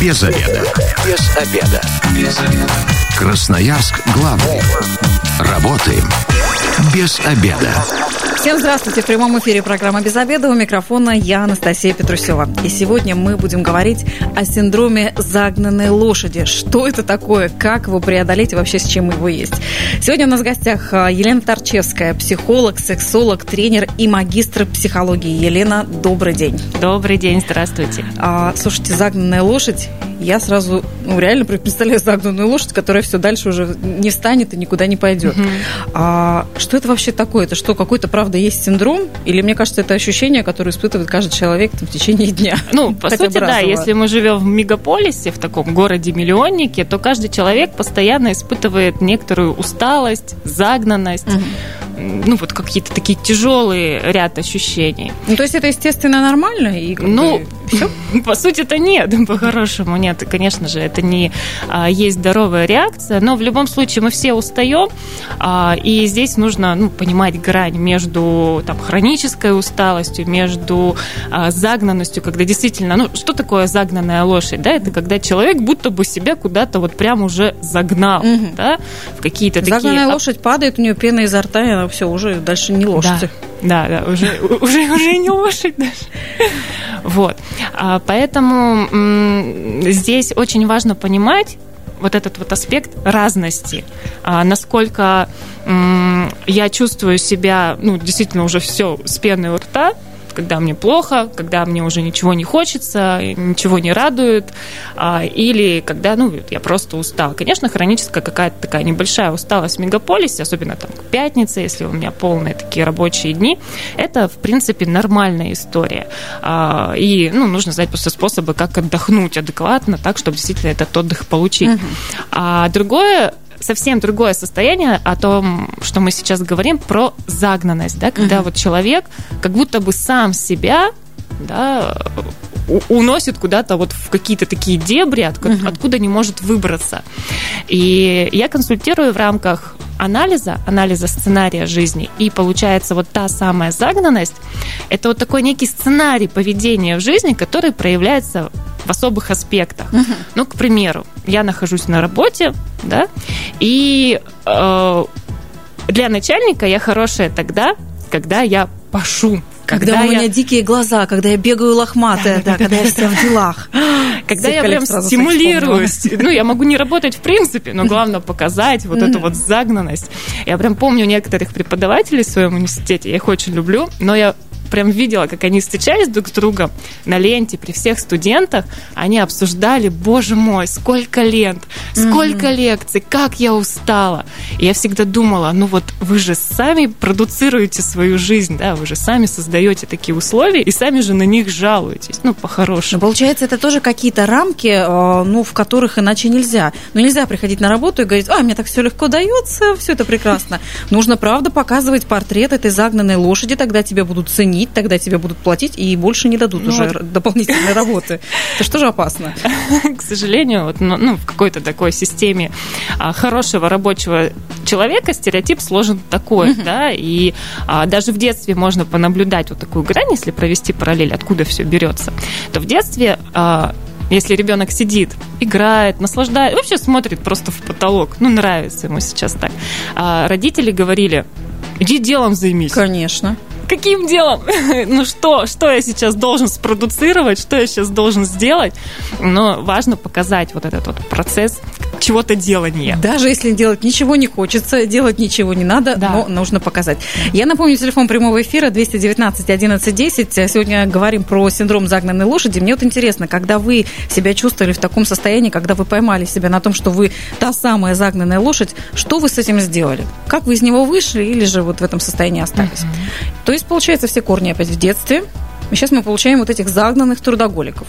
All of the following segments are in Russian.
Без обеда. Без обеда. Без обеда. Красноярск главный. Работаем без обеда. Всем здравствуйте. В прямом эфире программа «Без обеда». У микрофона я, Анастасия Петрусева. И сегодня мы будем говорить о синдроме загнанной лошади. Что это такое, как его преодолеть и вообще с чем его есть. Сегодня у нас в гостях а, Елена Торчевская, психолог, сексолог, тренер и магистр психологии. Елена, добрый день. Добрый день, здравствуйте. А, слушайте, загнанная лошадь я сразу ну, реально представляю загнанную лошадь, которая все дальше уже не встанет и никуда не пойдет. Угу. А что это вообще такое? Это что, какой-то, правда, есть синдром? Или, мне кажется, это ощущение, которое испытывает каждый человек там, в течение дня? Ну, по сути, да. Если мы живем в мегаполисе, в таком городе-миллионнике, то каждый человек постоянно испытывает некоторую усталость, загнанность. Угу ну, вот какие-то такие тяжелые ряд ощущений. Ну, то есть это, естественно, нормально? И ну, все? по сути, это нет, по-хорошему нет. Конечно же, это не а, есть здоровая реакция, но в любом случае мы все устаем, а, и здесь нужно ну, понимать грань между там, хронической усталостью, между а, загнанностью, когда действительно, ну, что такое загнанная лошадь, да, это когда человек будто бы себя куда-то вот прям уже загнал, угу. да, в какие-то такие... Загнанная лошадь падает, у нее пена изо рта, и она все, уже дальше не лошадь. Да, да, да уже, уже, уже не лошадь даже. Вот. А, поэтому здесь очень важно понимать, вот этот вот аспект разности, а, насколько я чувствую себя, ну, действительно уже все с пеной у рта, когда мне плохо, когда мне уже ничего не хочется, ничего не радует, а, или когда, ну, я просто устал. Конечно, хроническая какая-то такая небольшая усталость в мегаполисе, особенно там к пятнице, если у меня полные такие рабочие дни, это, в принципе, нормальная история. А, и, ну, нужно знать просто способы, как отдохнуть адекватно, так, чтобы действительно этот отдых получить. Угу. А другое совсем другое состояние о том, что мы сейчас говорим про загнанность, да, когда mm-hmm. вот человек как будто бы сам себя да, уносит куда-то вот в какие-то такие дебри, откуда, угу. откуда не может выбраться. И я консультирую в рамках анализа, анализа сценария жизни, и получается вот та самая загнанность, это вот такой некий сценарий поведения в жизни, который проявляется в особых аспектах. Угу. Ну, к примеру, я нахожусь на работе, да, и э, для начальника я хорошая тогда, когда я пашу. Когда, когда у меня я... дикие глаза, когда я бегаю лохматая, да, да, да, когда я вся в делах. Когда я прям стимулирую. Ну, я могу не работать в принципе, но главное показать вот эту вот загнанность. Я прям помню некоторых преподавателей в своем университете, я их очень люблю, но я прям видела, как они встречались друг с другом на ленте при всех студентах. Они обсуждали, боже мой, сколько лент, сколько mm-hmm. лекций, как я устала. И я всегда думала, ну вот вы же сами продуцируете свою жизнь, да, вы же сами создаете такие условия и сами же на них жалуетесь, ну, по-хорошему. Но получается, это тоже какие-то рамки, э, ну, в которых иначе нельзя. Ну, нельзя приходить на работу и говорить, а, мне так все легко дается, все это прекрасно. Нужно, правда, показывать портрет этой загнанной лошади, тогда тебя будут ценить ценить, тогда тебе будут платить и больше не дадут ну, уже вот. дополнительной работы. Это что же опасно? К сожалению, вот, ну, ну, в какой-то такой системе а, хорошего рабочего человека стереотип сложен такой, да, и а, даже в детстве можно понаблюдать вот такую грань, если провести параллель, откуда все берется, то в детстве а, если ребенок сидит, играет, наслаждает, вообще смотрит просто в потолок, ну, нравится ему сейчас так. А родители говорили, иди делом займись. Конечно каким делом? ну что, что я сейчас должен спродуцировать, что я сейчас должен сделать? Но важно показать вот этот вот процесс чего-то делания. Даже если делать ничего не хочется, делать ничего не надо, да. но нужно показать. Я напомню, телефон прямого эфира 219 11 10. Сегодня говорим про синдром загнанной лошади. Мне вот интересно, когда вы себя чувствовали в таком состоянии, когда вы поймали себя на том, что вы та самая загнанная лошадь, что вы с этим сделали? Как вы из него вышли или же вот в этом состоянии остались? Mm-hmm. То есть, получается, все корни опять в детстве. И сейчас мы получаем вот этих загнанных трудоголиков.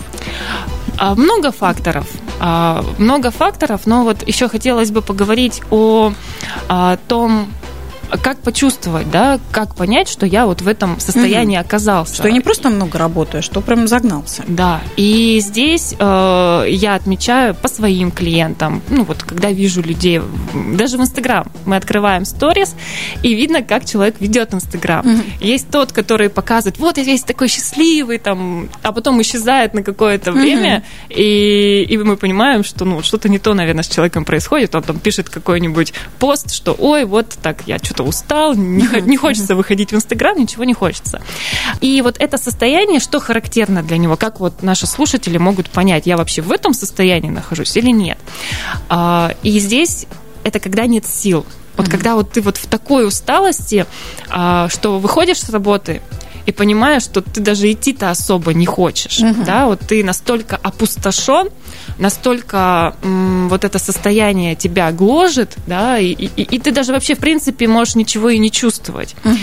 А, много факторов. А, много факторов, но вот еще хотелось бы поговорить о, о том, как почувствовать, да, как понять, что я вот в этом состоянии угу. оказался. Что я не просто много работаю, а что прям загнался. Да, и здесь э, я отмечаю по своим клиентам, ну вот когда вижу людей, даже в Инстаграм, мы открываем сторис, и видно, как человек ведет Инстаграм. Угу. Есть тот, который показывает, вот я весь такой счастливый, там, а потом исчезает на какое-то время, угу. и, и мы понимаем, что ну что-то не то, наверное, с человеком происходит, он там пишет какой-нибудь пост, что, ой, вот так, я что-то устал, не, не хочется выходить в Инстаграм, ничего не хочется. И вот это состояние, что характерно для него, как вот наши слушатели могут понять, я вообще в этом состоянии нахожусь или нет. А, и здесь это когда нет сил. Вот mm-hmm. когда вот ты вот в такой усталости, а, что выходишь с работы, и понимаешь, что ты даже идти-то особо не хочешь, угу. да, вот ты настолько опустошен, настолько м, вот это состояние тебя гложет, да, и, и, и ты даже вообще в принципе можешь ничего и не чувствовать. Угу.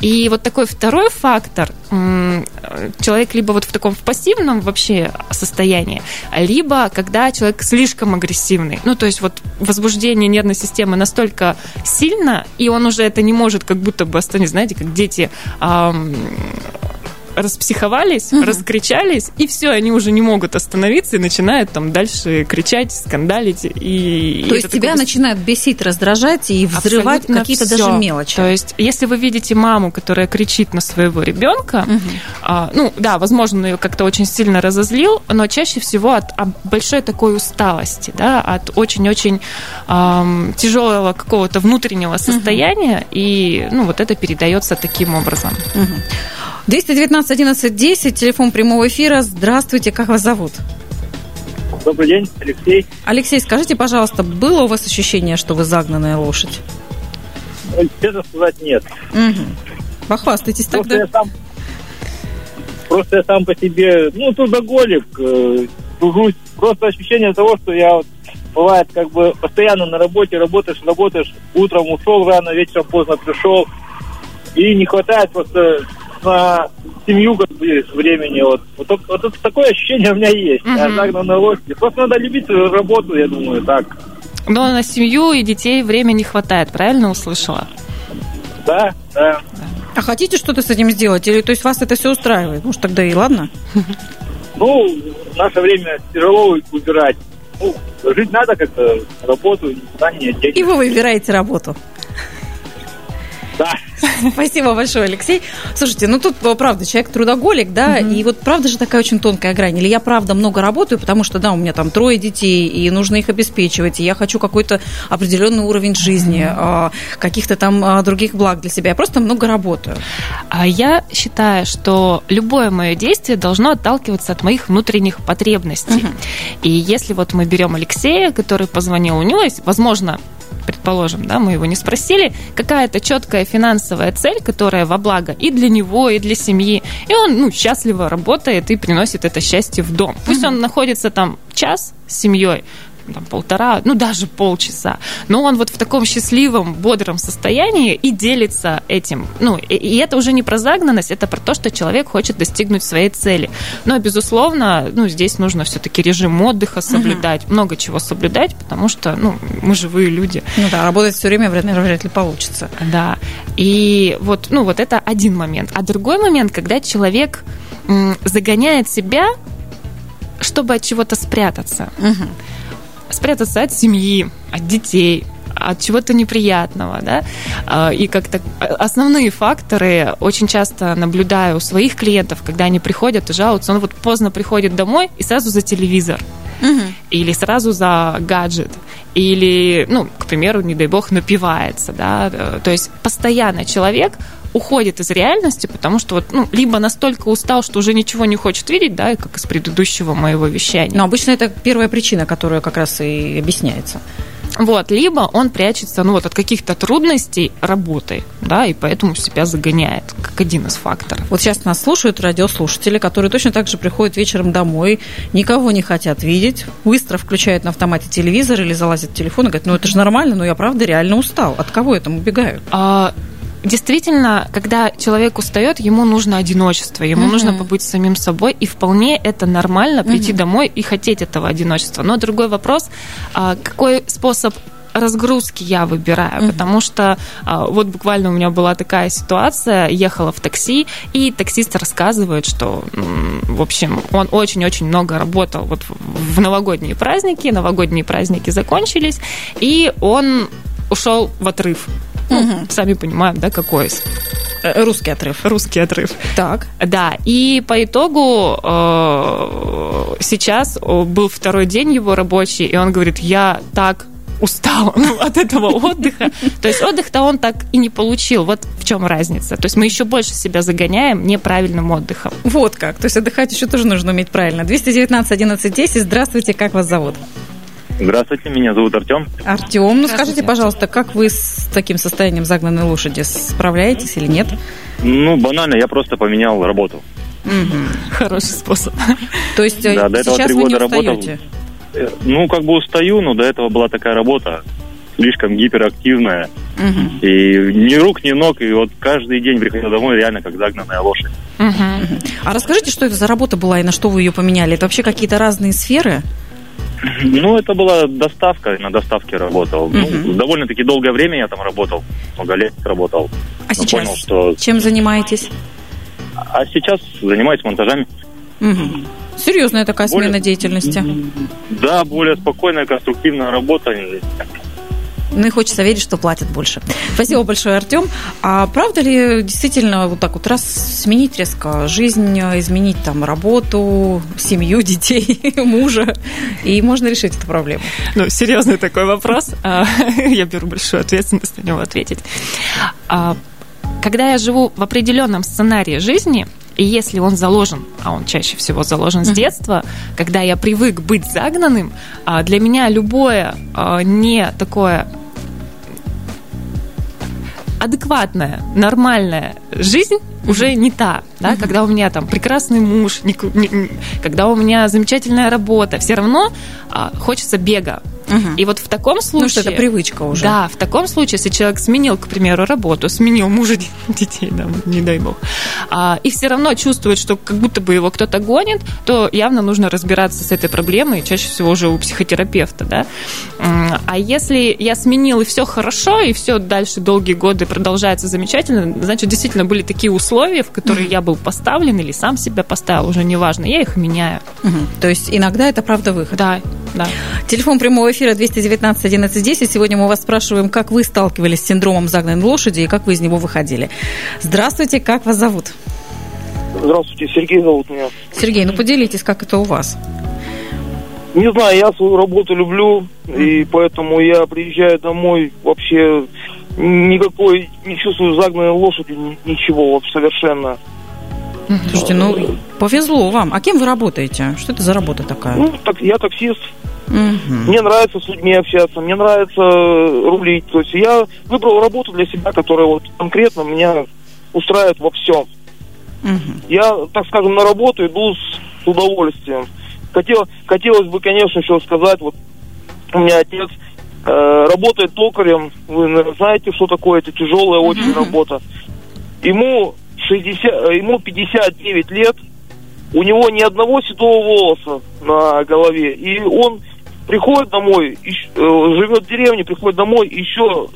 И вот такой второй фактор, м, человек либо вот в таком в пассивном вообще состоянии, либо когда человек слишком агрессивный, ну то есть вот возбуждение нервной системы настолько сильно, и он уже это не может как будто бы остановить, знаете, как дети эм, Mm-hmm. Распсиховались, угу. раскричались, и все, они уже не могут остановиться и начинают там дальше кричать, скандалить. И, То и есть тебя такой... начинают бесить, раздражать и взрывать какие-то даже мелочи. То есть, если вы видите маму, которая кричит на своего ребенка, угу. а, ну да, возможно, он ее как-то очень сильно разозлил, но чаще всего от, от большой такой усталости, да, от очень-очень эм, тяжелого какого-то внутреннего состояния, угу. и ну вот это передается таким образом. Угу. 219 11 10, телефон прямого эфира. Здравствуйте, как вас зовут? Добрый день, Алексей. Алексей, скажите, пожалуйста, было у вас ощущение, что вы загнанная лошадь? Ну, честно сказать, нет. Угу. Похвастайтесь просто тогда. Я сам, просто я сам по себе, ну, трудоголик, э, тружусь. Просто ощущение того, что я вот, бывает как бы постоянно на работе, работаешь, работаешь, утром ушел рано, вечером поздно пришел, и не хватает просто на семью как бы времени. Вот, вот, вот, вот такое ощущение у меня есть. Угу. Я загнан на лошади. Просто надо любить свою работу, я думаю, так. Но на семью и детей времени не хватает, правильно услышала? Да, да. А хотите что-то с этим сделать? Или то есть вас это все устраивает? Может, тогда и ладно? Ну, в наше время тяжело убирать. Ну, жить надо как-то, работу, никуда не деньги. И вы выбираете работу. Да. Спасибо большое, Алексей. Слушайте, ну тут, правда, человек трудоголик, да, угу. и вот правда же такая очень тонкая грань. Или я, правда, много работаю, потому что, да, у меня там трое детей, и нужно их обеспечивать, и я хочу какой-то определенный уровень жизни, угу. каких-то там а, других благ для себя. Я просто много работаю. А я считаю, что любое мое действие должно отталкиваться от моих внутренних потребностей. Угу. И если вот мы берем Алексея, который позвонил, у него есть, возможно, предположим, да, мы его не спросили, какая-то четкая финансовая цель, которая во благо и для него, и для семьи, и он, ну, счастливо работает и приносит это счастье в дом. Пусть mm-hmm. он находится там час с семьей, там, полтора, ну даже полчаса. Но он вот в таком счастливом, бодром состоянии и делится этим. Ну, и, и это уже не про загнанность, это про то, что человек хочет достигнуть своей цели. Но, безусловно, ну, здесь нужно все-таки режим отдыха соблюдать, угу. много чего соблюдать, потому что, ну, мы живые люди. Ну да, работать все время вряд, вряд ли получится. Да. И вот, ну, вот это один момент. А другой момент, когда человек загоняет себя чтобы от чего-то спрятаться. Угу спрятаться от семьи, от детей, от чего-то неприятного, да, а, и как-то основные факторы очень часто наблюдаю у своих клиентов, когда они приходят и жалуются, он вот поздно приходит домой и сразу за телевизор, угу. или сразу за гаджет, или, ну, к примеру, не дай бог, напивается, да, то есть постоянно человек уходит из реальности, потому что вот, ну, либо настолько устал, что уже ничего не хочет видеть, да, как из предыдущего моего вещания. Но обычно это первая причина, которая как раз и объясняется. Вот, либо он прячется, ну, вот от каких-то трудностей работы, да, и поэтому себя загоняет, как один из факторов. Вот сейчас нас слушают радиослушатели, которые точно так же приходят вечером домой, никого не хотят видеть, быстро включают на автомате телевизор или залазят в телефон и говорят, ну, это же нормально, но я правда реально устал. От кого этому убегают? А, действительно, когда человек устает, ему нужно одиночество, ему угу. нужно побыть самим собой, и вполне это нормально прийти угу. домой и хотеть этого одиночества. Но другой вопрос, а, какой способ разгрузки я выбираю, mm-hmm. потому что а, вот буквально у меня была такая ситуация, ехала в такси, и таксист рассказывает, что, в общем, он очень-очень много работал вот в новогодние праздники, новогодние праздники закончились, и он ушел в отрыв. Ну. Сами понимаем, да, какой э, Русский отрыв. Русский отрыв. Так. Да, и по итогу э, сейчас был второй день его рабочий, и он говорит, я так устал от этого отдыха. То есть отдых-то он так и не получил. Вот в чем разница. То есть мы еще больше себя загоняем неправильным отдыхом. Вот как. То есть отдыхать еще тоже нужно уметь правильно. 219 11 10. Здравствуйте, как вас зовут? Здравствуйте, меня зовут Артем. Артем, ну скажите, пожалуйста, как вы с таким состоянием загнанной лошади справляетесь или нет? Ну, банально, я просто поменял работу. Угу. Хороший способ. То есть да, до этого сейчас три года вы не работал. Э, ну, как бы устаю, но до этого была такая работа слишком гиперактивная. Угу. И ни рук, ни ног. И вот каждый день приходил домой реально как загнанная лошадь. Угу. А расскажите, что это за работа была и на что вы ее поменяли? Это вообще какие-то разные сферы? Ну, это была доставка, на доставке работал. Угу. Ну, довольно-таки долгое время я там работал, много лет работал. А Но сейчас понял, что... чем занимаетесь? А сейчас занимаюсь монтажами. Угу. Серьезная такая более... смена деятельности. Да, более спокойная, конструктивная работа. Ну и хочется верить, что платят больше. Спасибо большое, Артем. А правда ли действительно вот так вот раз сменить резко жизнь, изменить там работу, семью, детей, мужа, и можно решить эту проблему? Ну, серьезный такой вопрос. А, я беру большую ответственность на него ответить. А, когда я живу в определенном сценарии жизни, и если он заложен, а он чаще всего заложен с детства, когда я привык быть загнанным, а, для меня любое не такое адекватная, нормальная жизнь уже не та, да, когда у меня там прекрасный муж, не, не, когда у меня замечательная работа, все равно а, хочется бега, Угу. И вот в таком случае... Ну, что это привычка уже. Да, в таком случае, если человек сменил, к примеру, работу, сменил мужа, детей, да, не дай бог, а, и все равно чувствует, что как будто бы его кто-то гонит, то явно нужно разбираться с этой проблемой, чаще всего уже у психотерапевта, да. А если я сменил, и все хорошо, и все дальше долгие годы продолжается замечательно, значит, действительно были такие условия, в которые угу. я был поставлен или сам себя поставил, уже неважно, я их меняю. Угу. То есть иногда это правда выход? Да, да. Телефон прямого эфира 219 11 10. Сегодня мы вас спрашиваем, как вы сталкивались с синдромом загнанной лошади и как вы из него выходили. Здравствуйте, как вас зовут? Здравствуйте, Сергей зовут меня. Сергей, ну поделитесь, как это у вас? Не знаю, я свою работу люблю, и поэтому я приезжаю домой вообще никакой, не чувствую загнанной лошади, ничего совершенно. Слушайте, ну повезло вам. А кем вы работаете? Что это за работа такая? Ну, так, я таксист. Угу. Мне нравится с людьми общаться, мне нравится рулить. То есть я выбрал работу для себя, которая вот конкретно меня устраивает во всем. Угу. Я, так скажем, на работу иду с удовольствием. Хотел, хотелось бы, конечно, еще сказать, вот у меня отец э, работает токарем. Вы наверное, знаете, что такое это тяжелая очень угу. работа. Ему 60, э, ему 59 лет, у него ни одного седого волоса на голове, и он приходит домой, э, живет в деревне, приходит домой, еще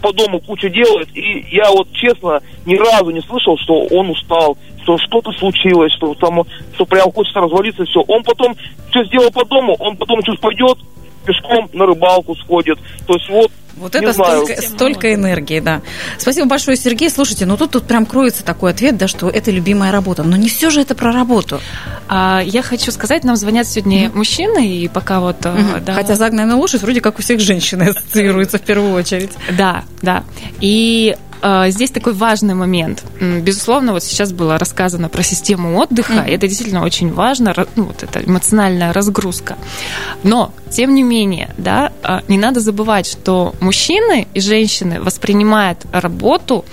по дому кучу делает, и я вот честно ни разу не слышал, что он устал, что что-то случилось, что там, что прям хочется развалиться, все. Он потом все сделал по дому, он потом чуть пойдет, пешком на рыбалку сходит. То есть вот вот это столько, столько энергии, да. Спасибо большое, Сергей. Слушайте, ну тут, тут прям кроется такой ответ, да, что это любимая работа. Но не все же это про работу. А, я хочу сказать, нам звонят сегодня mm-hmm. мужчины, и пока вот... Mm-hmm. Да. Хотя загнанная лошадь вроде как у всех женщин ассоциируется в первую очередь. Да, да. И здесь такой важный момент. Безусловно, вот сейчас было рассказано про систему отдыха, mm-hmm. это действительно очень важно, ну, вот эта эмоциональная разгрузка. Но, тем не менее, да, а, не надо забывать, что мужчины и женщины воспринимают работу,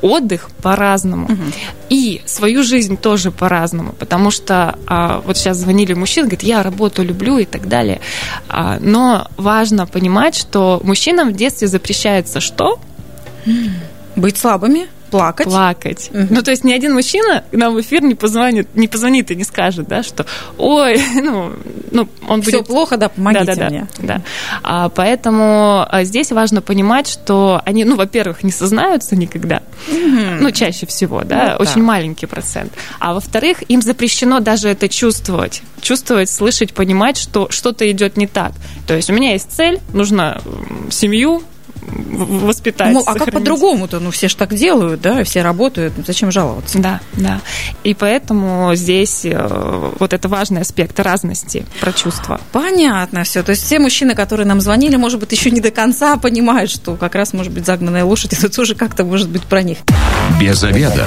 отдых по-разному. Mm-hmm. И свою жизнь тоже по-разному, потому что а, вот сейчас звонили мужчины, говорят, я работу люблю и так далее. но важно понимать, что мужчинам в детстве запрещается что? Mm-hmm быть слабыми? плакать. Плакать. Угу. Ну, то есть ни один мужчина нам в эфир не позвонит, не позвонит и не скажет, да, что ой, ну, ну он Все будет... плохо, да, помогите да, да, мне. Да, да. А, поэтому а, здесь важно понимать, что они, ну, во-первых, не сознаются никогда, угу. ну, чаще всего, да, ну, очень да. маленький процент. А во-вторых, им запрещено даже это чувствовать. Чувствовать, слышать, понимать, что что-то идет не так. То есть у меня есть цель, нужно семью, воспитать. Ну, а как по-другому-то? Ну, все же так делают, да, все работают. Зачем жаловаться? Да, да. И поэтому здесь э, вот это важный аспект разности про чувства. Понятно все. То есть все мужчины, которые нам звонили, может быть, еще не до конца понимают, что как раз, может быть, загнанная лошадь, это тоже как-то может быть про них. Без обеда.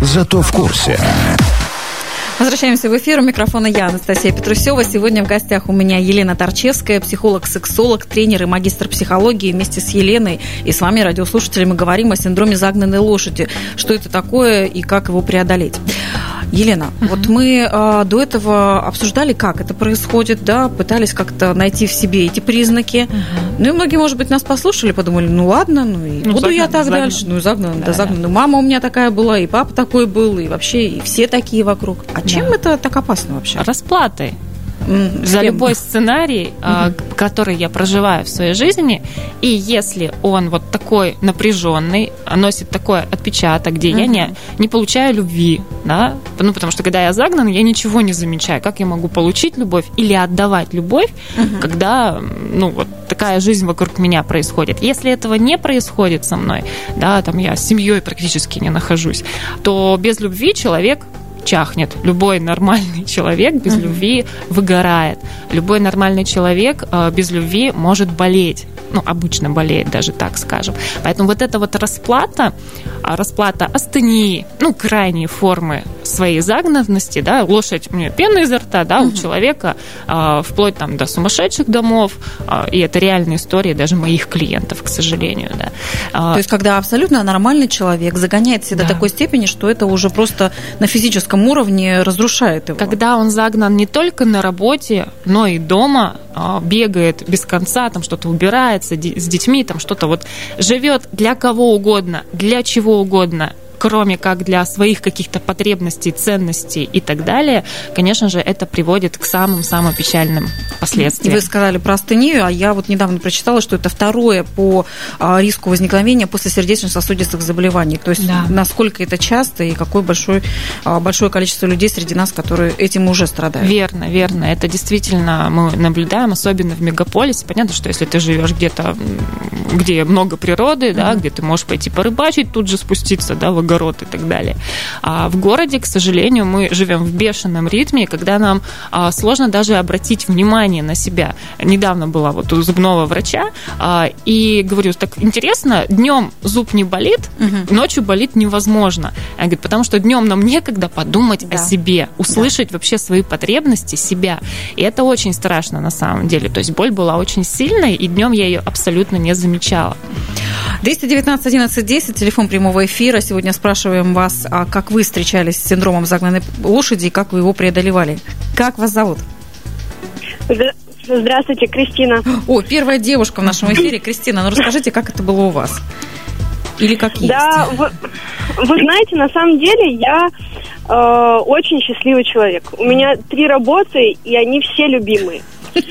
Зато в курсе. Возвращаемся в эфир. У микрофона я, Анастасия Петрусева. Сегодня в гостях у меня Елена Торчевская, психолог-сексолог, тренер и магистр психологии. Вместе с Еленой и с вами, радиослушатели, мы говорим о синдроме загнанной лошади. Что это такое и как его преодолеть. Елена, uh-huh. вот мы а, до этого обсуждали, как это происходит, да, пытались как-то найти в себе эти признаки. Uh-huh. Ну и многие, может быть, нас послушали, подумали, ну ладно, ну и ну, буду загнан, я так загнан. дальше. Ну загнан, да, да, загнан. Да. Мама у меня такая была, и папа такой был, и вообще и все такие вокруг. А да. чем это так опасно вообще? Расплатой за любой сценарий, mm-hmm. который я проживаю в своей жизни, и если он вот такой напряженный, носит такой отпечаток, где mm-hmm. я не, не получаю любви, да, ну потому что когда я загнан, я ничего не замечаю, как я могу получить любовь или отдавать любовь, mm-hmm. когда, ну вот такая жизнь вокруг меня происходит. Если этого не происходит со мной, да, там я с семьей практически не нахожусь, то без любви человек чахнет. Любой нормальный человек без mm-hmm. любви выгорает. Любой нормальный человек э, без любви может болеть. Ну, обычно болеет, даже так скажем. Поэтому вот эта вот расплата, а, расплата астении, ну, крайние формы своей загнанности, да, лошадь у нее пена изо рта, да, mm-hmm. у человека э, вплоть там до сумасшедших домов, э, и это реальные истории даже моих клиентов, к сожалению, да. То есть, когда абсолютно нормальный человек загоняет себя да. до такой степени, что это уже просто на физическом физическом уровне разрушает его. Когда он загнан не только на работе, но и дома, а, бегает без конца, там что-то убирается с детьми, там что-то вот живет для кого угодно, для чего угодно, кроме как для своих каких-то потребностей, ценностей и так далее, конечно же, это приводит к самым-самым печальным последствиям. И вы сказали про астению, а я вот недавно прочитала, что это второе по а, риску возникновения после сердечно-сосудистых заболеваний. То есть да. насколько это часто и какое большое, а, большое количество людей среди нас, которые этим уже страдают. Верно, верно. Это действительно мы наблюдаем, особенно в мегаполисе. Понятно, что если ты живешь где-то, где много природы, mm-hmm. да, где ты можешь пойти порыбачить, тут же спуститься да, в огород и так далее. А в городе, к сожалению, мы живем в бешеном ритме, когда нам а, сложно даже обратить внимание на себя. Недавно была вот у зубного врача, а, и говорю, так интересно, днем зуб не болит, угу. ночью болит невозможно. Она говорит, потому что днем нам некогда подумать да. о себе, услышать да. вообще свои потребности, себя. И это очень страшно на самом деле. То есть боль была очень сильной, и днем я ее абсолютно не замечала. 219 11 10, телефон прямого эфира. Сегодня спрашиваем вас, а как вы встречались с синдромом загнанной лошади и как вы его преодолевали. Как вас зовут? Здравствуйте, Кристина. О, первая девушка в нашем эфире. Кристина, ну расскажите, как это было у вас? Или как есть? Да, вы, вы знаете, на самом деле я э, очень счастливый человек. У меня три работы, и они все любимые.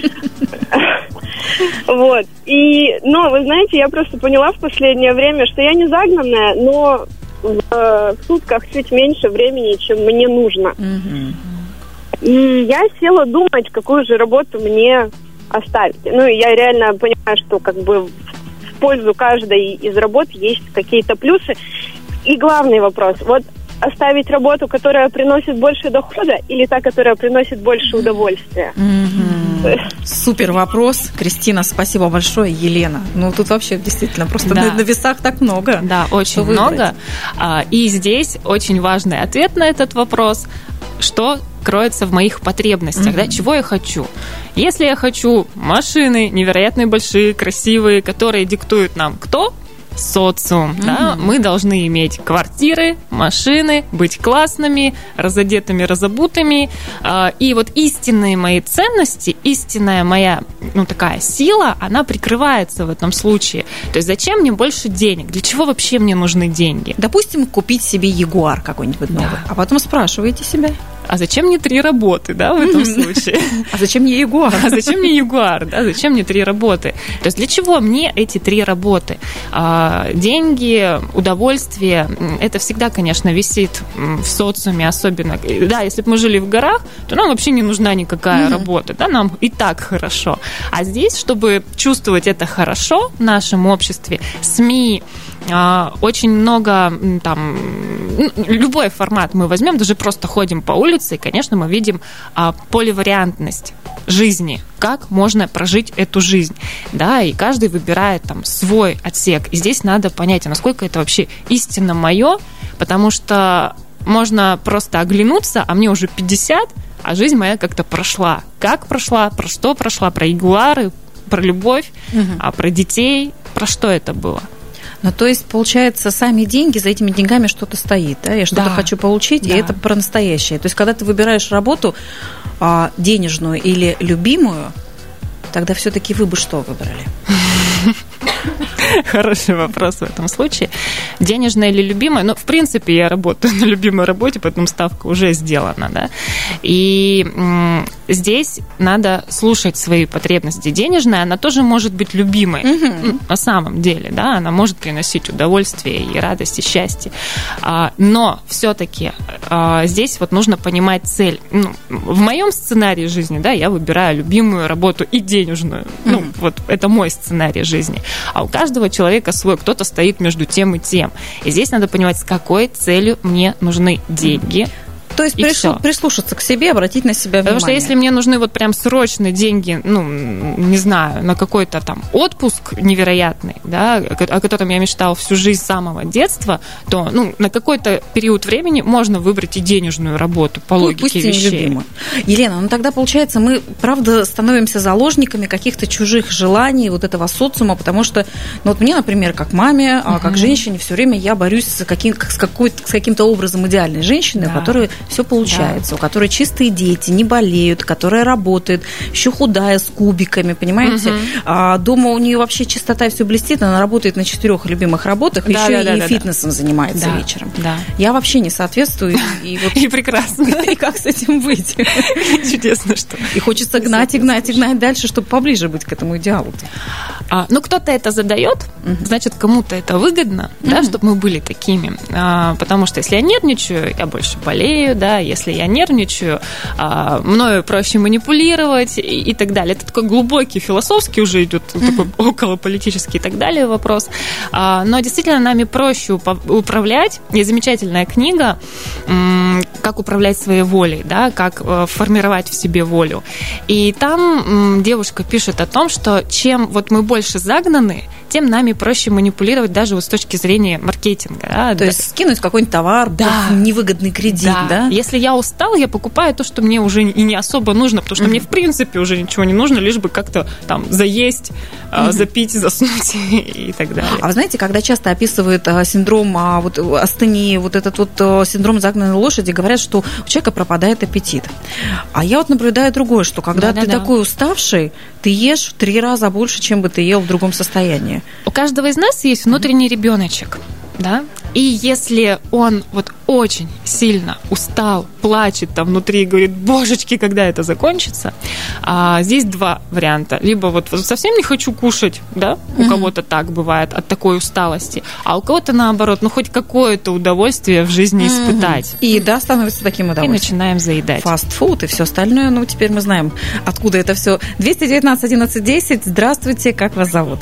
Вот. И, но, вы знаете, я просто поняла в последнее время, что я не загнанная, но в, в сутках чуть меньше времени, чем мне нужно. И я села думать, какую же работу мне оставить. Ну, и я реально понимаю, что как бы в пользу каждой из работ есть какие-то плюсы. И главный вопрос. Вот оставить работу, которая приносит больше дохода, или та, которая приносит больше удовольствия? Mm-hmm. Супер вопрос. Кристина, спасибо большое. Елена. Ну, тут вообще действительно просто да. на, на весах так много. Да, очень много. А, и здесь очень важный ответ на этот вопрос. Что кроется в моих потребностях, mm-hmm. да, чего я хочу. Если я хочу машины невероятно большие, красивые, которые диктуют нам кто? Социум. Mm-hmm. Да? Мы должны иметь квартиры, машины, быть классными, разодетыми, разобутыми. А, и вот истинные мои ценности, истинная моя, ну, такая сила, она прикрывается в этом случае. То есть зачем мне больше денег? Для чего вообще мне нужны деньги? Допустим, купить себе Ягуар какой-нибудь новый, да. а потом спрашиваете себя, а зачем мне три работы, да, в этом случае? А зачем мне Ягуар? А зачем мне Ягуар, да, зачем мне три работы? То есть для чего мне эти три работы? А, деньги, удовольствие, это всегда, конечно, висит в социуме, особенно, да, если бы мы жили в горах, то нам вообще не нужна никакая работа, да, нам и так хорошо. А здесь, чтобы чувствовать это хорошо в нашем обществе, СМИ, очень много там любой формат мы возьмем, даже просто ходим по улице, и, конечно, мы видим а, поливариантность жизни, как можно прожить эту жизнь, да, и каждый выбирает там свой отсек, и здесь надо понять, а насколько это вообще истинно мое, потому что можно просто оглянуться, а мне уже 50, а жизнь моя как-то прошла. Как прошла, про что прошла, про ягуары, про любовь, угу. а про детей, про что это было? Ну, то есть, получается, сами деньги, за этими деньгами что-то стоит, да? Я что-то да. хочу получить, да. и это про настоящее. То есть, когда ты выбираешь работу а, денежную или любимую, тогда все-таки вы бы что выбрали? Хороший вопрос в этом случае. Денежная или любимая? Ну, в принципе, я работаю на любимой работе, поэтому ставка уже сделана, да. И здесь надо слушать свои потребности. Денежная, она тоже может быть любимой угу. на самом деле, да, она может приносить удовольствие и радость, и счастье. А, но все-таки а, здесь вот нужно понимать цель. Ну, в моем сценарии жизни, да, я выбираю любимую работу и денежную. Угу. Ну, вот это мой сценарий жизни. А у каждого человека свой, кто-то стоит между тем и тем. И здесь надо понимать, с какой целью мне нужны деньги, то есть прислу, прислушаться к себе, обратить на себя внимание. Потому что если мне нужны вот прям срочные деньги, ну, не знаю, на какой-то там отпуск невероятный, да, о котором я мечтала всю жизнь с самого детства, то, ну, на какой-то период времени можно выбрать и денежную работу по ну, логике пусть вещей. Любимую. Елена, ну тогда получается мы, правда, становимся заложниками каких-то чужих желаний, вот этого социума, потому что, ну вот мне, например, как маме, угу. как женщине, все время я борюсь с, каким, с, какой, с каким-то образом идеальной женщины, да. которая все получается, да. у которой чистые дети, не болеют, которая работает, еще худая, с кубиками, понимаете? Угу. А дома у нее вообще чистота все блестит, она работает на четырех любимых работах, да, еще да, и да, фитнесом да. занимается да. вечером. Да. Я вообще не соответствую. И, вот... и прекрасно. И как с этим быть? Чудесно, что. И хочется гнать и гнать и гнать дальше, чтобы поближе быть к этому идеалу. А, ну, кто-то это задает, значит, кому-то это выгодно, да, чтобы мы были такими. А, потому что если я нервничаю, я больше болею, да, если я нервничаю, а, мною проще манипулировать и, и так далее. Это такой глубокий философский уже идет, такой околополитический и так далее вопрос. А, но действительно нами проще управлять. Есть замечательная книга «Как управлять своей волей», да, как э, формировать в себе волю. И там девушка пишет о том, что чем вот мы больше загнаны, тем нами проще манипулировать даже вот с точки зрения маркетинга. Да? То да. есть скинуть какой-нибудь товар, да. невыгодный кредит, да. да? Если я устал, я покупаю то, что мне уже и не особо нужно, потому что mm-hmm. мне в принципе уже ничего не нужно, лишь бы как-то там заесть, mm-hmm. запить, заснуть и так далее. А вы знаете, когда часто описывают а, синдром а, вот, астении, вот этот вот синдром загнанной лошади, говорят, что у человека пропадает аппетит. А я вот наблюдаю другое, что когда да, ты да, такой уставший, ты ешь в три раза больше, чем бы ты ел в другом состоянии. У каждого из нас есть внутренний ребеночек да, и если он вот очень сильно устал, плачет там внутри и говорит, божечки, когда это закончится, а, здесь два варианта. Либо вот совсем не хочу кушать, да, у mm-hmm. кого-то так бывает от такой усталости, а у кого-то наоборот, ну хоть какое-то удовольствие в жизни mm-hmm. испытать. И да, становится таким удовольствием. И начинаем заедать. Фастфуд и все остальное, ну теперь мы знаем, откуда это все. 219 11 10, здравствуйте, как вас зовут?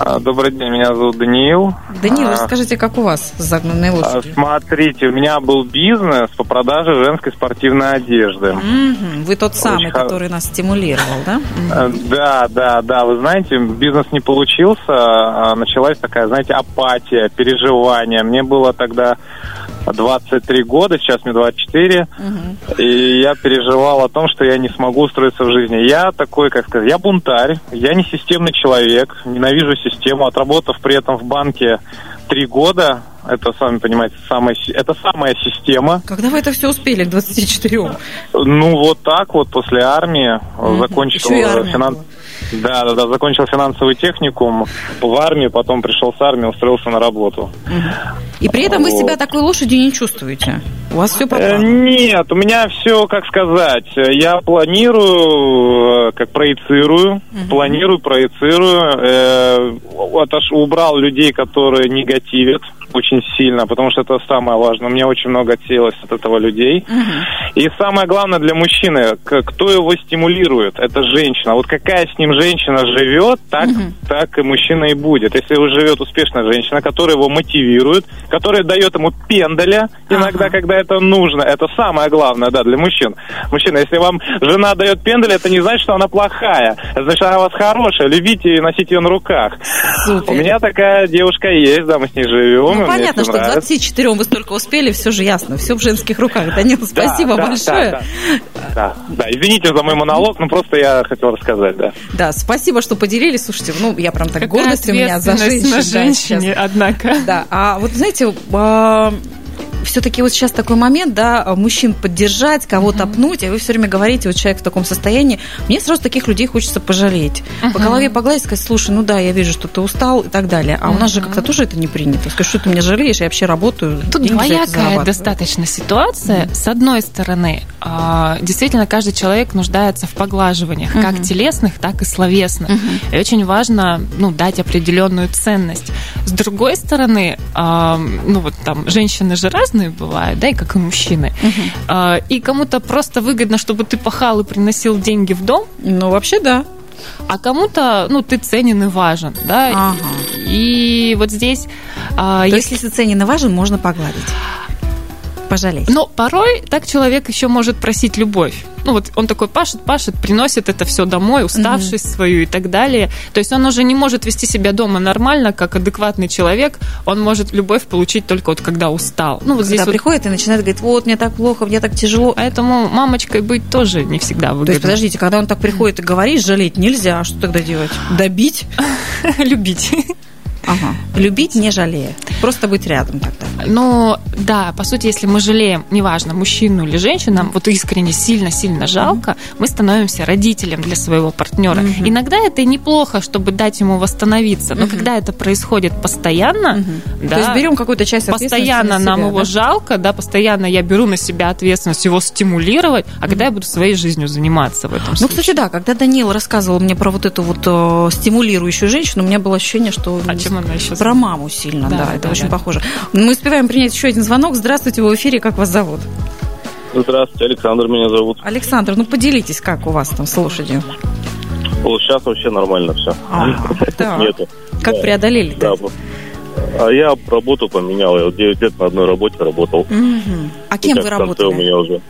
А, добрый день, меня зовут Даниил. Даниил, а, расскажите, как у вас с загнанной а, лошадью? Смотрите, у меня был бизнес по продаже женской спортивной одежды. Угу. Вы тот самый, Очень... который нас стимулировал, да? Да, да, да. Вы знаете, бизнес не получился. Началась такая, знаете, апатия, переживание. Мне было тогда 23 года, сейчас мне 24, угу. и я переживал о том, что я не смогу устроиться в жизни. Я такой, как сказать, я бунтарь, я не системный человек, ненавижу систему, отработав при этом в банке три года, это, сами понимаете, самая, это самая система. Когда вы это все успели к 24? Ну, вот так вот, после армии, mm-hmm. закончил финанс... Да, да, да, закончил финансовый техникум в армии, потом пришел с армии, устроился на работу. И при этом вот. вы себя такой лошадью не чувствуете? У вас все по э, Нет, у меня все, как сказать, я планирую, э, как проецирую, угу. планирую, проецирую, э, отош, убрал людей, которые негативят, очень сильно, потому что это самое важное. Мне очень много отсеялось от этого людей. Угу. И самое главное для мужчины, кто его стимулирует, это женщина. Вот какая с ним женщина живет, так, угу. так и мужчина и будет. Если его живет успешная женщина, которая его мотивирует, которая дает ему пендаля иногда, ага. когда это нужно, это самое главное, да, для мужчин. Мужчина, если вам жена дает пендаля, это не значит, что она плохая. Это значит, она у вас хорошая. Любите и носите ее на руках. Супер. У меня такая девушка есть, да, мы с ней живем. Ну, понятно, что нравится. 24 вы столько успели, все же ясно, все в женских руках. Данил, спасибо да, большое. Да, да, да, да, извините за мой монолог, но просто я хотел рассказать, да. Да, спасибо, что поделились. Слушайте, ну, я прям так Какая гордость у меня за женщин. на женщине, да, однако. Да, а вот знаете, а, все-таки вот сейчас такой момент, да, мужчин поддержать, кого-то uh-huh. пнуть, а вы все время говорите, вот человек в таком состоянии, мне сразу таких людей хочется пожалеть. Uh-huh. По голове погладить, сказать, слушай, ну да, я вижу, что ты устал и так далее. А uh-huh. у нас же как-то тоже это не принято. Скажи, что ты меня жалеешь, я вообще работаю. Тут двоякая достаточно ситуация. Uh-huh. С одной стороны, а, действительно, каждый человек нуждается в поглаживаниях, uh-huh. как телесных, так и словесных. Uh-huh. И очень важно, ну, дать определенную ценность. С другой стороны, а, ну вот там женщины же разные, бывают, да, и как и мужчины. Угу. И кому-то просто выгодно, чтобы ты пахал и приносил деньги в дом. Ну, вообще, да. А кому-то, ну, ты ценен и важен, да. Ага. И вот здесь... То если... есть, если ценен и важен, можно погладить пожалеть. Но порой так человек еще может просить любовь. Ну вот он такой пашет, пашет, приносит это все домой, уставшись угу. свою и так далее. То есть он уже не может вести себя дома нормально, как адекватный человек. Он может любовь получить только вот когда устал. Ну вот здесь когда вот... приходит и начинает говорить, вот мне так плохо, мне так тяжело. Поэтому мамочкой быть тоже не всегда выгодно. То есть подождите, когда он так приходит и говорит, жалеть нельзя, а что тогда делать? Добить? Любить. Ага. Любить не жалея. Просто быть рядом тогда. Ну, да, по сути, если мы жалеем, неважно, мужчину или женщину, нам вот искренне сильно-сильно жалко, mm-hmm. мы становимся родителем для своего партнера. Mm-hmm. Иногда это неплохо, чтобы дать ему восстановиться, но mm-hmm. когда это происходит постоянно, mm-hmm. да, то есть берем какую-то часть постоянно нам себя, его да? жалко, да, постоянно я беру на себя ответственность его стимулировать, а mm-hmm. когда я буду своей жизнью заниматься в этом ну, случае? Ну, кстати, да, когда Данил рассказывал мне про вот эту вот э, стимулирующую женщину, у меня было ощущение, что а чем она еще про маму сильно, да, да это да, очень да. похоже. Мы успеваем принять еще один звонок. Здравствуйте, в эфире, как вас зовут? Здравствуйте, Александр меня зовут. Александр, ну поделитесь, как у вас там с лошадью? Вот сейчас вообще нормально все. Ага, Нету. Как да. преодолели? Да. А я работу поменял. Я 9 лет на одной работе работал. Угу. А кем вы работали? У меня уже.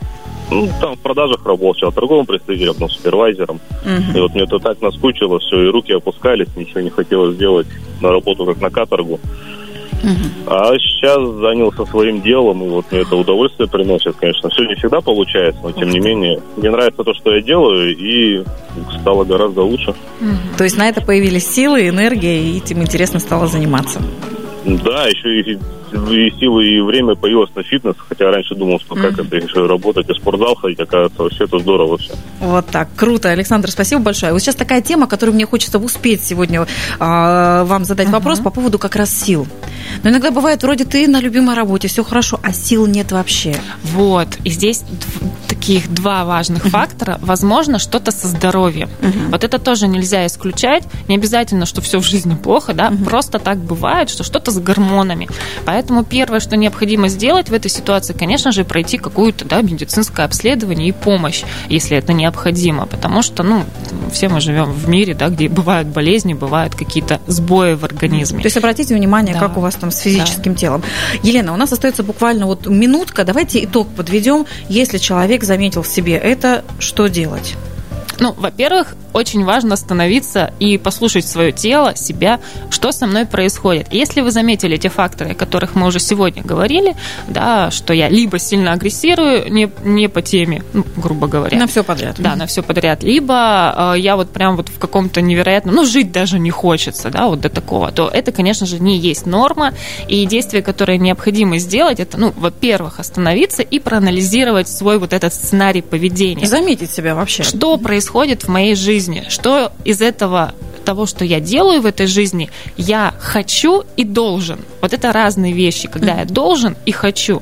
Ну, там в продажах работал, торговым представителем, ну, супервайзером. Угу. И вот мне это так наскучило, все, и руки опускались, ничего не хотелось делать на работу, как на каторгу. Угу. А сейчас занялся своим делом, и вот мне это удовольствие приносит, конечно. Все не всегда получается, но тем не менее, мне нравится то, что я делаю, и стало гораздо лучше. Угу. То есть на это появились силы, энергия, и этим интересно стало заниматься? Да, еще и и силы, и время появилось на фитнес, хотя раньше думал, что как mm-hmm. это еще работать, и спортзал ходить, оказывается, вообще это здорово все. Вот так, круто. Александр, спасибо большое. Вот сейчас такая тема, которую мне хочется успеть сегодня э, вам задать uh-huh. вопрос по поводу как раз сил. Но иногда бывает, вроде ты на любимой работе, все хорошо, а сил нет вообще. Вот, и здесь таких два важных uh-huh. фактора. Возможно, что-то со здоровьем. Uh-huh. Вот это тоже нельзя исключать. Не обязательно, что все в жизни плохо, да, uh-huh. просто так бывает, что что-то с гормонами. Поэтому Поэтому первое, что необходимо сделать в этой ситуации, конечно же, пройти какое-то да, медицинское обследование и помощь, если это необходимо. Потому что ну, все мы живем в мире, да, где бывают болезни, бывают какие-то сбои в организме. То есть обратите внимание, да. как у вас там с физическим да. телом. Елена, у нас остается буквально вот минутка. Давайте итог подведем. Если человек заметил в себе это, что делать? Ну, во-первых, очень важно остановиться и послушать свое тело, себя, что со мной происходит. Если вы заметили те факторы, о которых мы уже сегодня говорили, да, что я либо сильно агрессирую, не, не по теме, ну, грубо говоря. На все подряд. Да, на все подряд. Либо э, я вот прям вот в каком-то невероятном, ну, жить даже не хочется, да, вот до такого, то это, конечно же, не есть норма. И действия, которые необходимо сделать, это, ну, во-первых, остановиться и проанализировать свой вот этот сценарий поведения. Заметить себя вообще. Что происходит в моей жизни? Что из этого того, что я делаю в этой жизни, я хочу и должен. Вот это разные вещи, когда я должен и хочу.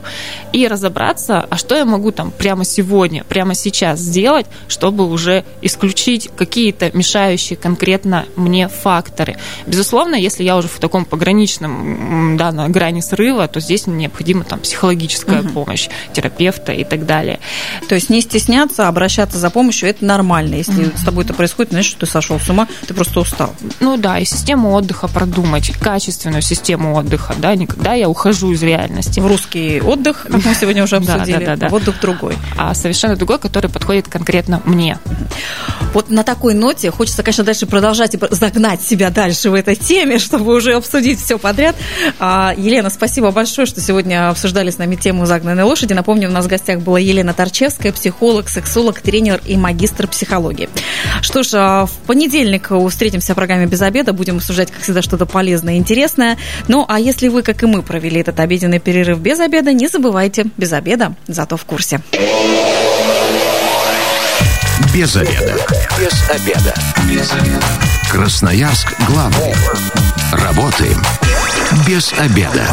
И разобраться, а что я могу там прямо сегодня, прямо сейчас сделать, чтобы уже исключить какие-то мешающие конкретно мне факторы. Безусловно, если я уже в таком пограничном, да, на грани срыва, то здесь необходима там психологическая угу. помощь терапевта и так далее. То есть не стесняться, обращаться за помощью, это нормально. Если угу. с тобой это происходит, значит, что ты сошел с ума, ты просто устал. Ну да, и систему отдыха продумать, качественную систему отдыха, да, никогда я ухожу из реальности. В русский отдых, как мы сегодня уже обсудили, да, да, да, да. отдых другой. А совершенно другой, который подходит конкретно мне. Вот на такой ноте хочется, конечно, дальше продолжать и загнать себя дальше в этой теме, чтобы уже обсудить все подряд. А, Елена, спасибо большое, что сегодня обсуждали с нами тему загнанной лошади. Напомню, у нас в гостях была Елена Торчевская, психолог, сексолог, тренер и магистр психологии. Что ж, а, в понедельник встретимся Встретимся в программе «Без обеда». Будем обсуждать, как всегда, что-то полезное и интересное. Ну, а если вы, как и мы, провели этот обеденный перерыв без обеда, не забывайте, без обеда, зато в курсе. Без обеда. Без обеда. Без обеда. Красноярск главный. Работаем без обеда.